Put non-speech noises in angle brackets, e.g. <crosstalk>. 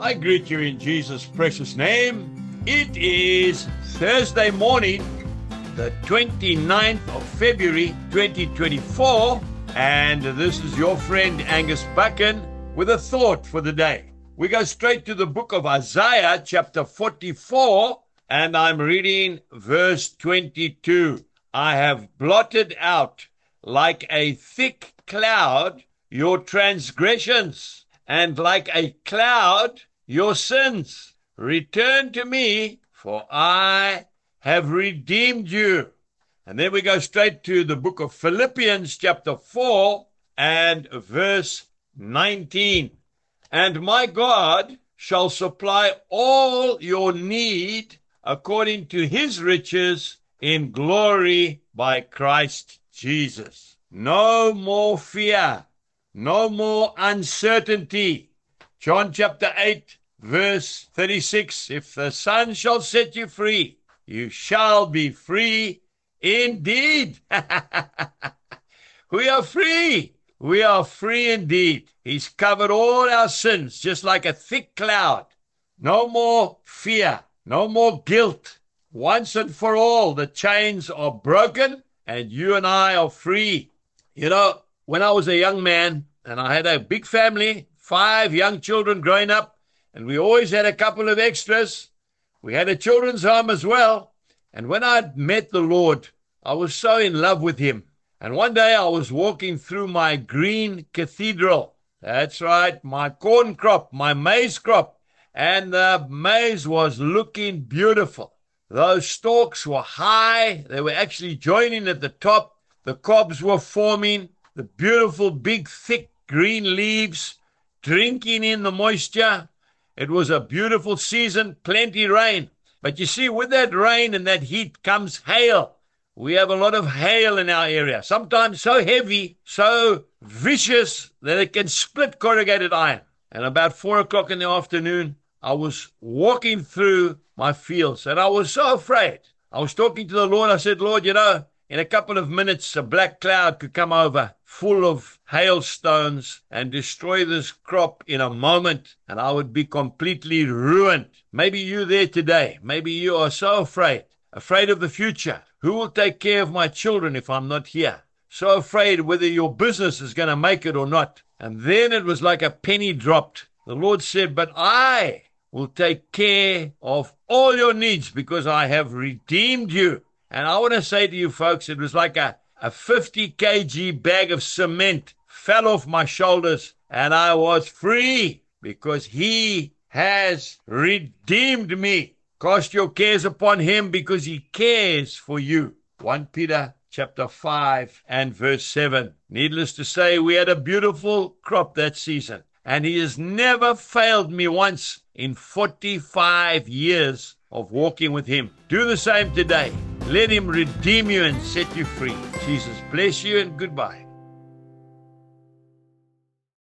I greet you in Jesus' precious name. It is Thursday morning, the 29th of February 2024, and this is your friend Angus Buchan with a thought for the day. We go straight to the book of Isaiah, chapter 44, and I'm reading verse 22. I have blotted out like a thick cloud your transgressions, and like a cloud your sins. Return to me, for I have redeemed you. And then we go straight to the book of Philippians, chapter 4, and verse 19. And my God shall supply all your need according to his riches in glory by Christ Jesus. No more fear, no more uncertainty. John chapter 8, verse 36 If the Son shall set you free, you shall be free indeed. <laughs> we are free. We are free indeed. He's covered all our sins just like a thick cloud. No more fear, no more guilt. Once and for all, the chains are broken and you and I are free. You know, when I was a young man and I had a big family, five young children growing up, and we always had a couple of extras. We had a children's home as well. And when I met the Lord, I was so in love with Him. And one day I was walking through my green cathedral. That's right, my corn crop, my maize crop. And the maize was looking beautiful. Those stalks were high. They were actually joining at the top. The cobs were forming. The beautiful, big, thick green leaves drinking in the moisture. It was a beautiful season, plenty rain. But you see, with that rain and that heat comes hail. We have a lot of hail in our area, sometimes so heavy, so vicious that it can split corrugated iron. And about four o'clock in the afternoon, I was walking through my fields and I was so afraid. I was talking to the Lord. I said, Lord, you know, in a couple of minutes, a black cloud could come over full of hailstones and destroy this crop in a moment, and I would be completely ruined. Maybe you there today. Maybe you are so afraid, afraid of the future. Who will take care of my children if I'm not here? So afraid whether your business is going to make it or not. And then it was like a penny dropped. The Lord said, But I will take care of all your needs because I have redeemed you. And I want to say to you folks, it was like a, a 50 kg bag of cement fell off my shoulders and I was free because he has redeemed me. Cast your cares upon him because he cares for you. 1 Peter chapter 5 and verse 7. Needless to say, we had a beautiful crop that season and he has never failed me once in 45 years of walking with him. Do the same today. Let him redeem you and set you free. Jesus bless you and goodbye.